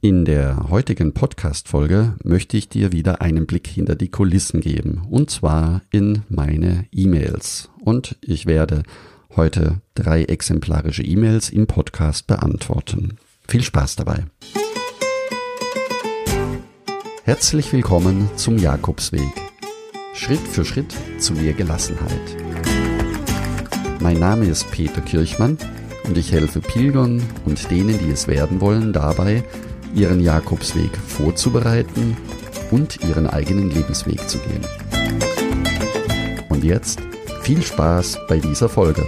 In der heutigen Podcast-Folge möchte ich dir wieder einen Blick hinter die Kulissen geben, und zwar in meine E-Mails. Und ich werde heute drei exemplarische E-Mails im Podcast beantworten. Viel Spaß dabei. Herzlich willkommen zum Jakobsweg. Schritt für Schritt zu mehr Gelassenheit. Mein Name ist Peter Kirchmann und ich helfe Pilgern und denen, die es werden wollen, dabei, ihren Jakobsweg vorzubereiten und ihren eigenen Lebensweg zu gehen. Und jetzt viel Spaß bei dieser Folge.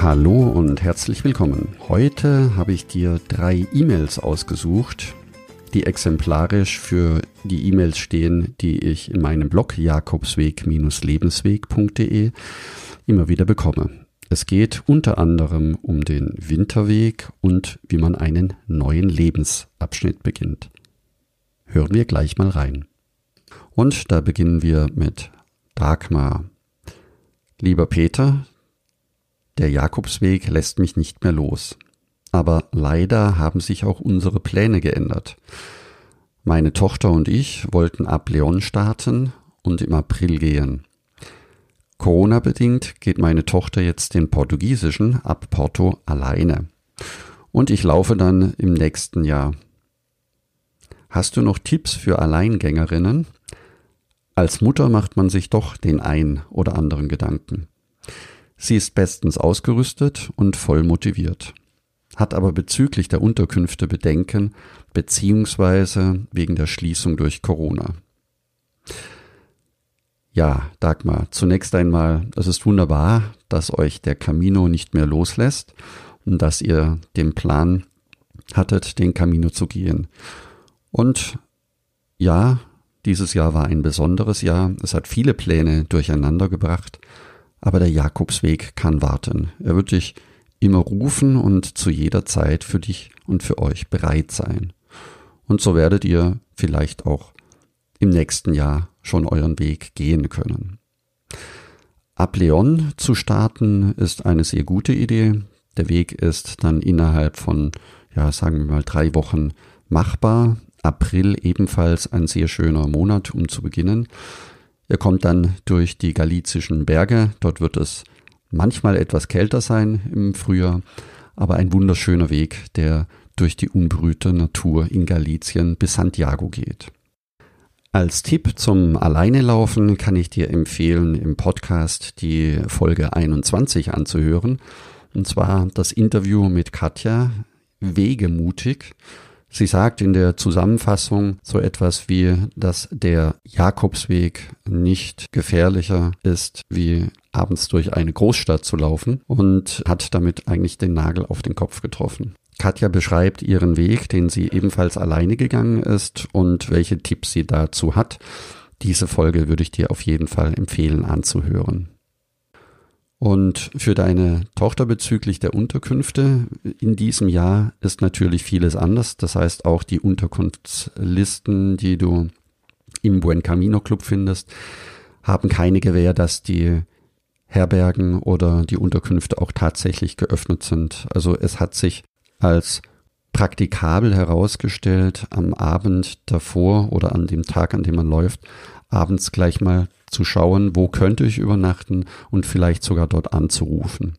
Hallo und herzlich willkommen. Heute habe ich dir drei E-Mails ausgesucht, die exemplarisch für die E-Mails stehen, die ich in meinem Blog jakobsweg-lebensweg.de immer wieder bekomme. Es geht unter anderem um den Winterweg und wie man einen neuen Lebensabschnitt beginnt. Hören wir gleich mal rein. Und da beginnen wir mit Dagmar. Lieber Peter, der Jakobsweg lässt mich nicht mehr los aber leider haben sich auch unsere Pläne geändert. Meine Tochter und ich wollten ab Leon starten und im April gehen. Corona bedingt geht meine Tochter jetzt den portugiesischen ab Porto alleine. Und ich laufe dann im nächsten Jahr. Hast du noch Tipps für Alleingängerinnen? Als Mutter macht man sich doch den ein oder anderen Gedanken. Sie ist bestens ausgerüstet und voll motiviert hat aber bezüglich der Unterkünfte Bedenken, beziehungsweise wegen der Schließung durch Corona. Ja, Dagmar, zunächst einmal, es ist wunderbar, dass euch der Camino nicht mehr loslässt und dass ihr den Plan hattet, den Camino zu gehen. Und ja, dieses Jahr war ein besonderes Jahr. Es hat viele Pläne durcheinander gebracht, aber der Jakobsweg kann warten. Er wird dich immer rufen und zu jeder Zeit für dich und für euch bereit sein. Und so werdet ihr vielleicht auch im nächsten Jahr schon euren Weg gehen können. Ab Leon zu starten ist eine sehr gute Idee. Der Weg ist dann innerhalb von, ja, sagen wir mal drei Wochen machbar. April ebenfalls ein sehr schöner Monat, um zu beginnen. Ihr kommt dann durch die galizischen Berge. Dort wird es manchmal etwas kälter sein im Frühjahr, aber ein wunderschöner Weg, der durch die unberührte Natur in Galizien bis Santiago geht. Als Tipp zum Alleinelaufen kann ich dir empfehlen, im Podcast die Folge 21 anzuhören. Und zwar das Interview mit Katja Wegemutig. Sie sagt in der Zusammenfassung so etwas wie, dass der Jakobsweg nicht gefährlicher ist wie abends durch eine Großstadt zu laufen und hat damit eigentlich den Nagel auf den Kopf getroffen. Katja beschreibt ihren Weg, den sie ebenfalls alleine gegangen ist und welche Tipps sie dazu hat. Diese Folge würde ich dir auf jeden Fall empfehlen anzuhören. Und für deine Tochter bezüglich der Unterkünfte in diesem Jahr ist natürlich vieles anders. Das heißt auch die Unterkunftslisten, die du im Buen Camino Club findest, haben keine Gewähr, dass die Herbergen oder die Unterkünfte auch tatsächlich geöffnet sind. Also es hat sich als praktikabel herausgestellt, am Abend davor oder an dem Tag, an dem man läuft, abends gleich mal zu schauen, wo könnte ich übernachten und vielleicht sogar dort anzurufen.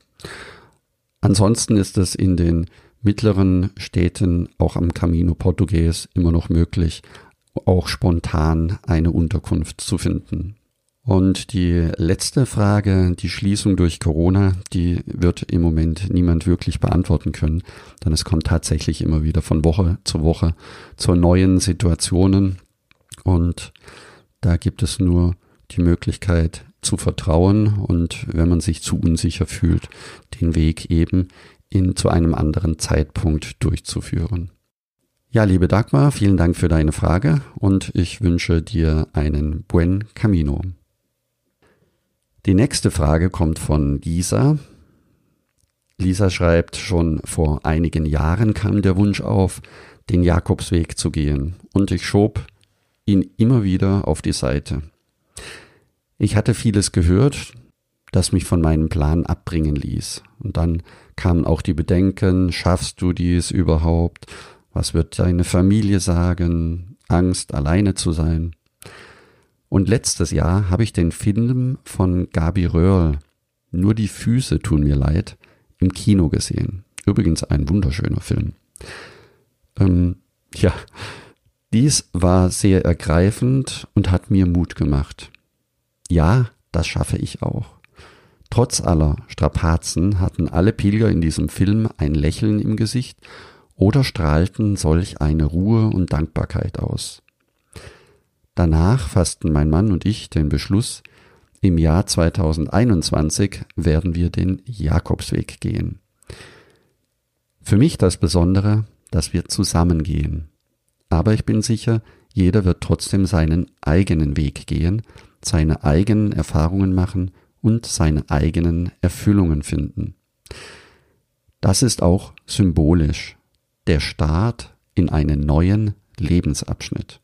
Ansonsten ist es in den mittleren Städten, auch am Camino Portugues, immer noch möglich, auch spontan eine Unterkunft zu finden. Und die letzte Frage, die Schließung durch Corona, die wird im Moment niemand wirklich beantworten können, denn es kommt tatsächlich immer wieder von Woche zu Woche zu neuen Situationen und da gibt es nur die Möglichkeit zu vertrauen und wenn man sich zu unsicher fühlt, den Weg eben in zu einem anderen Zeitpunkt durchzuführen. Ja, liebe Dagmar, vielen Dank für deine Frage und ich wünsche dir einen buen Camino. Die nächste Frage kommt von Lisa. Lisa schreibt, schon vor einigen Jahren kam der Wunsch auf, den Jakobsweg zu gehen. Und ich schob ihn immer wieder auf die Seite. Ich hatte vieles gehört, das mich von meinem Plan abbringen ließ. Und dann kamen auch die Bedenken, schaffst du dies überhaupt? Was wird deine Familie sagen? Angst, alleine zu sein. Und letztes Jahr habe ich den Film von Gabi Röhrl, Nur die Füße tun mir leid, im Kino gesehen. Übrigens ein wunderschöner Film. Ähm, ja, dies war sehr ergreifend und hat mir Mut gemacht. Ja, das schaffe ich auch. Trotz aller Strapazen hatten alle Pilger in diesem Film ein Lächeln im Gesicht oder strahlten solch eine Ruhe und Dankbarkeit aus. Danach fassten mein Mann und ich den Beschluss, im Jahr 2021 werden wir den Jakobsweg gehen. Für mich das Besondere, dass wir zusammen gehen. Aber ich bin sicher, jeder wird trotzdem seinen eigenen Weg gehen, seine eigenen Erfahrungen machen und seine eigenen Erfüllungen finden. Das ist auch symbolisch der Start in einen neuen Lebensabschnitt.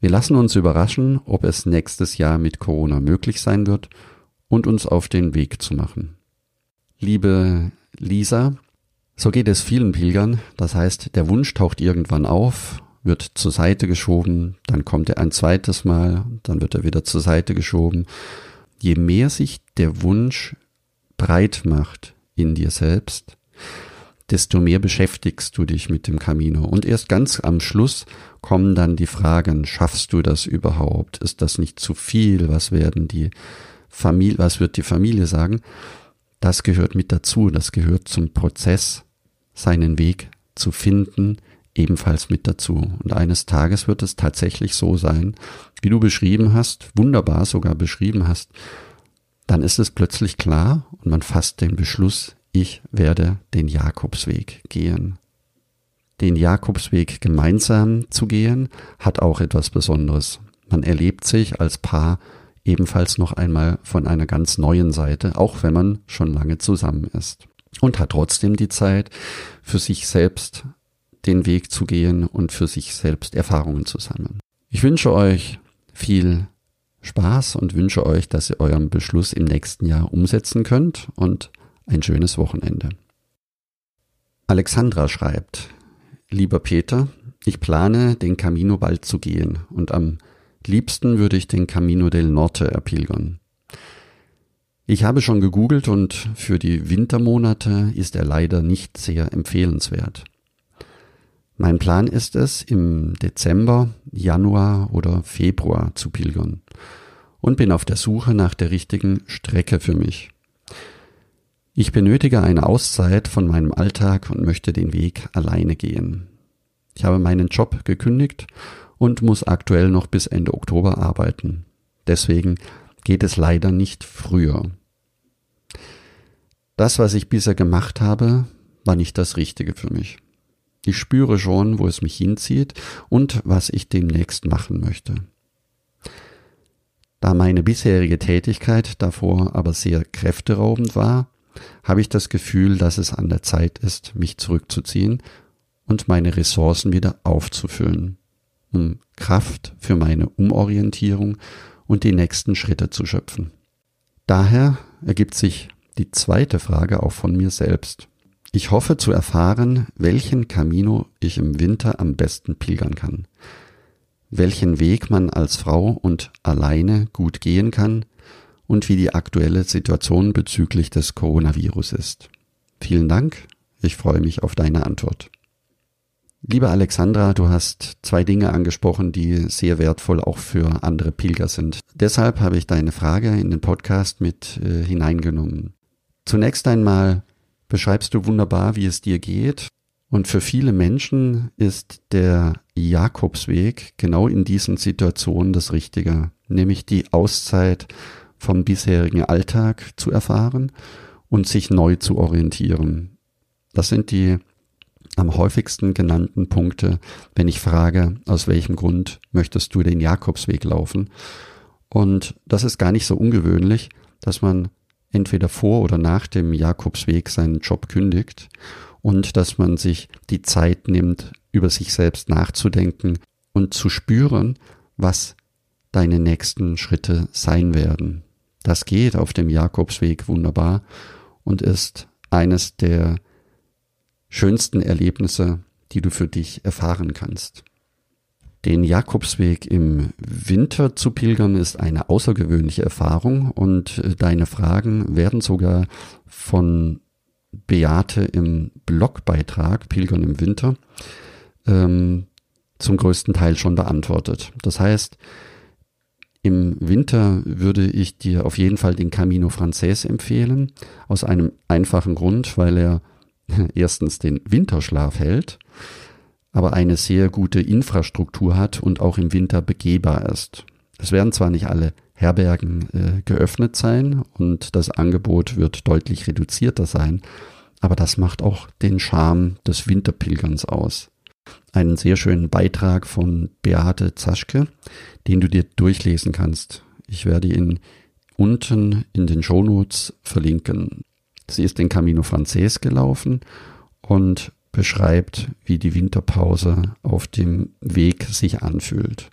Wir lassen uns überraschen, ob es nächstes Jahr mit Corona möglich sein wird und uns auf den Weg zu machen. Liebe Lisa, so geht es vielen Pilgern, das heißt, der Wunsch taucht irgendwann auf, wird zur Seite geschoben, dann kommt er ein zweites Mal, dann wird er wieder zur Seite geschoben je mehr sich der Wunsch breit macht in dir selbst, desto mehr beschäftigst du dich mit dem Camino. Und erst ganz am Schluss kommen dann die Fragen, schaffst du das überhaupt? Ist das nicht zu viel? Was werden die Familie, was wird die Familie sagen? Das gehört mit dazu. Das gehört zum Prozess, seinen Weg zu finden, ebenfalls mit dazu. Und eines Tages wird es tatsächlich so sein, wie du beschrieben hast, wunderbar sogar beschrieben hast, dann ist es plötzlich klar und man fasst den Beschluss, ich werde den Jakobsweg gehen. Den Jakobsweg gemeinsam zu gehen, hat auch etwas Besonderes. Man erlebt sich als Paar ebenfalls noch einmal von einer ganz neuen Seite, auch wenn man schon lange zusammen ist. Und hat trotzdem die Zeit, für sich selbst den Weg zu gehen und für sich selbst Erfahrungen zu sammeln. Ich wünsche euch viel Spaß und wünsche euch, dass ihr euren Beschluss im nächsten Jahr umsetzen könnt und ein schönes Wochenende. Alexandra schreibt, lieber Peter, ich plane, den Camino bald zu gehen und am liebsten würde ich den Camino del Norte erpilgern. Ich habe schon gegoogelt und für die Wintermonate ist er leider nicht sehr empfehlenswert. Mein Plan ist es, im Dezember, Januar oder Februar zu pilgern und bin auf der Suche nach der richtigen Strecke für mich. Ich benötige eine Auszeit von meinem Alltag und möchte den Weg alleine gehen. Ich habe meinen Job gekündigt und muss aktuell noch bis Ende Oktober arbeiten. Deswegen geht es leider nicht früher. Das, was ich bisher gemacht habe, war nicht das Richtige für mich. Ich spüre schon, wo es mich hinzieht und was ich demnächst machen möchte. Da meine bisherige Tätigkeit davor aber sehr kräfteraubend war, habe ich das Gefühl, dass es an der Zeit ist, mich zurückzuziehen und meine Ressourcen wieder aufzufüllen, um Kraft für meine Umorientierung und die nächsten Schritte zu schöpfen. Daher ergibt sich die zweite Frage auch von mir selbst. Ich hoffe zu erfahren, welchen Camino ich im Winter am besten pilgern kann, welchen Weg man als Frau und alleine gut gehen kann und wie die aktuelle Situation bezüglich des Coronavirus ist. Vielen Dank, ich freue mich auf deine Antwort. Liebe Alexandra, du hast zwei Dinge angesprochen, die sehr wertvoll auch für andere Pilger sind. Deshalb habe ich deine Frage in den Podcast mit äh, hineingenommen. Zunächst einmal, beschreibst du wunderbar, wie es dir geht. Und für viele Menschen ist der Jakobsweg genau in diesen Situationen das Richtige, nämlich die Auszeit vom bisherigen Alltag zu erfahren und sich neu zu orientieren. Das sind die am häufigsten genannten Punkte, wenn ich frage, aus welchem Grund möchtest du den Jakobsweg laufen? Und das ist gar nicht so ungewöhnlich, dass man entweder vor oder nach dem Jakobsweg seinen Job kündigt und dass man sich die Zeit nimmt, über sich selbst nachzudenken und zu spüren, was deine nächsten Schritte sein werden. Das geht auf dem Jakobsweg wunderbar und ist eines der schönsten Erlebnisse, die du für dich erfahren kannst. Den Jakobsweg im Winter zu pilgern ist eine außergewöhnliche Erfahrung und äh, deine Fragen werden sogar von Beate im Blogbeitrag Pilgern im Winter ähm, zum größten Teil schon beantwortet. Das heißt, im Winter würde ich dir auf jeden Fall den Camino Frances empfehlen, aus einem einfachen Grund, weil er erstens den Winterschlaf hält, aber eine sehr gute Infrastruktur hat und auch im Winter begehbar ist. Es werden zwar nicht alle Herbergen äh, geöffnet sein und das Angebot wird deutlich reduzierter sein, aber das macht auch den Charme des Winterpilgerns aus. Einen sehr schönen Beitrag von Beate Zaschke, den du dir durchlesen kannst. Ich werde ihn unten in den Shownotes verlinken. Sie ist den Camino Frances gelaufen und beschreibt, wie die Winterpause auf dem Weg sich anfühlt.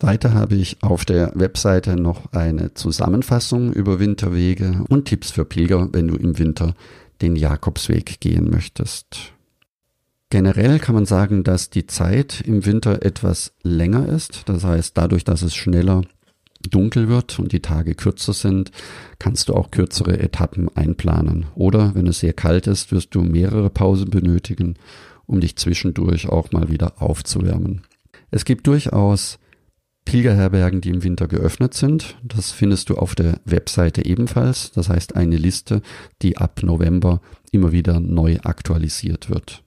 Weiter habe ich auf der Webseite noch eine Zusammenfassung über Winterwege und Tipps für Pilger, wenn du im Winter den Jakobsweg gehen möchtest. Generell kann man sagen, dass die Zeit im Winter etwas länger ist. Das heißt, dadurch, dass es schneller dunkel wird und die Tage kürzer sind, kannst du auch kürzere Etappen einplanen. Oder wenn es sehr kalt ist, wirst du mehrere Pausen benötigen, um dich zwischendurch auch mal wieder aufzuwärmen. Es gibt durchaus Pilgerherbergen, die im Winter geöffnet sind. Das findest du auf der Webseite ebenfalls. Das heißt eine Liste, die ab November immer wieder neu aktualisiert wird.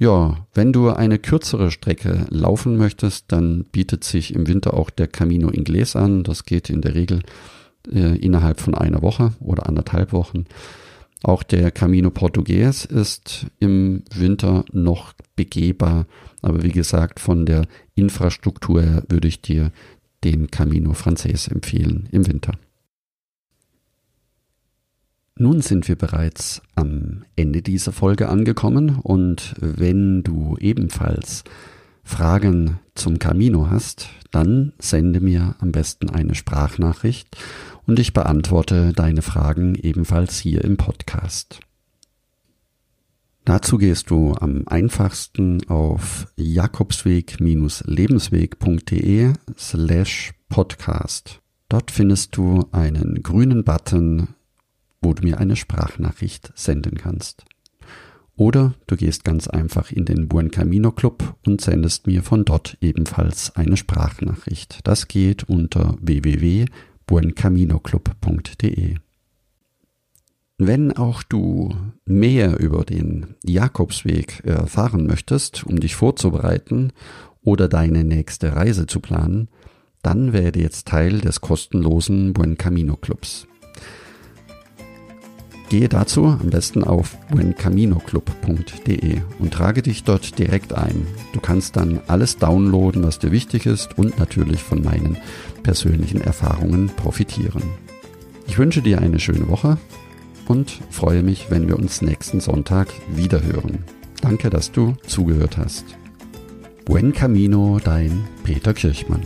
Ja, wenn du eine kürzere Strecke laufen möchtest, dann bietet sich im Winter auch der Camino Inglés an. Das geht in der Regel äh, innerhalb von einer Woche oder anderthalb Wochen. Auch der Camino Portugues ist im Winter noch begehbar. Aber wie gesagt, von der Infrastruktur her würde ich dir den Camino Frances empfehlen im Winter. Nun sind wir bereits am Ende dieser Folge angekommen und wenn du ebenfalls Fragen zum Camino hast, dann sende mir am besten eine Sprachnachricht und ich beantworte deine Fragen ebenfalls hier im Podcast. Dazu gehst du am einfachsten auf jakobsweg-lebensweg.de slash podcast. Dort findest du einen grünen Button wo du mir eine Sprachnachricht senden kannst. Oder du gehst ganz einfach in den Buen Camino Club und sendest mir von dort ebenfalls eine Sprachnachricht. Das geht unter www.buencaminoclub.de. Wenn auch du mehr über den Jakobsweg erfahren möchtest, um dich vorzubereiten oder deine nächste Reise zu planen, dann werde jetzt Teil des kostenlosen Buen Camino Clubs. Gehe dazu am besten auf buencaminoclub.de und trage dich dort direkt ein. Du kannst dann alles downloaden, was dir wichtig ist und natürlich von meinen persönlichen Erfahrungen profitieren. Ich wünsche dir eine schöne Woche und freue mich, wenn wir uns nächsten Sonntag wiederhören. Danke, dass du zugehört hast. Buen Camino, dein Peter Kirchmann.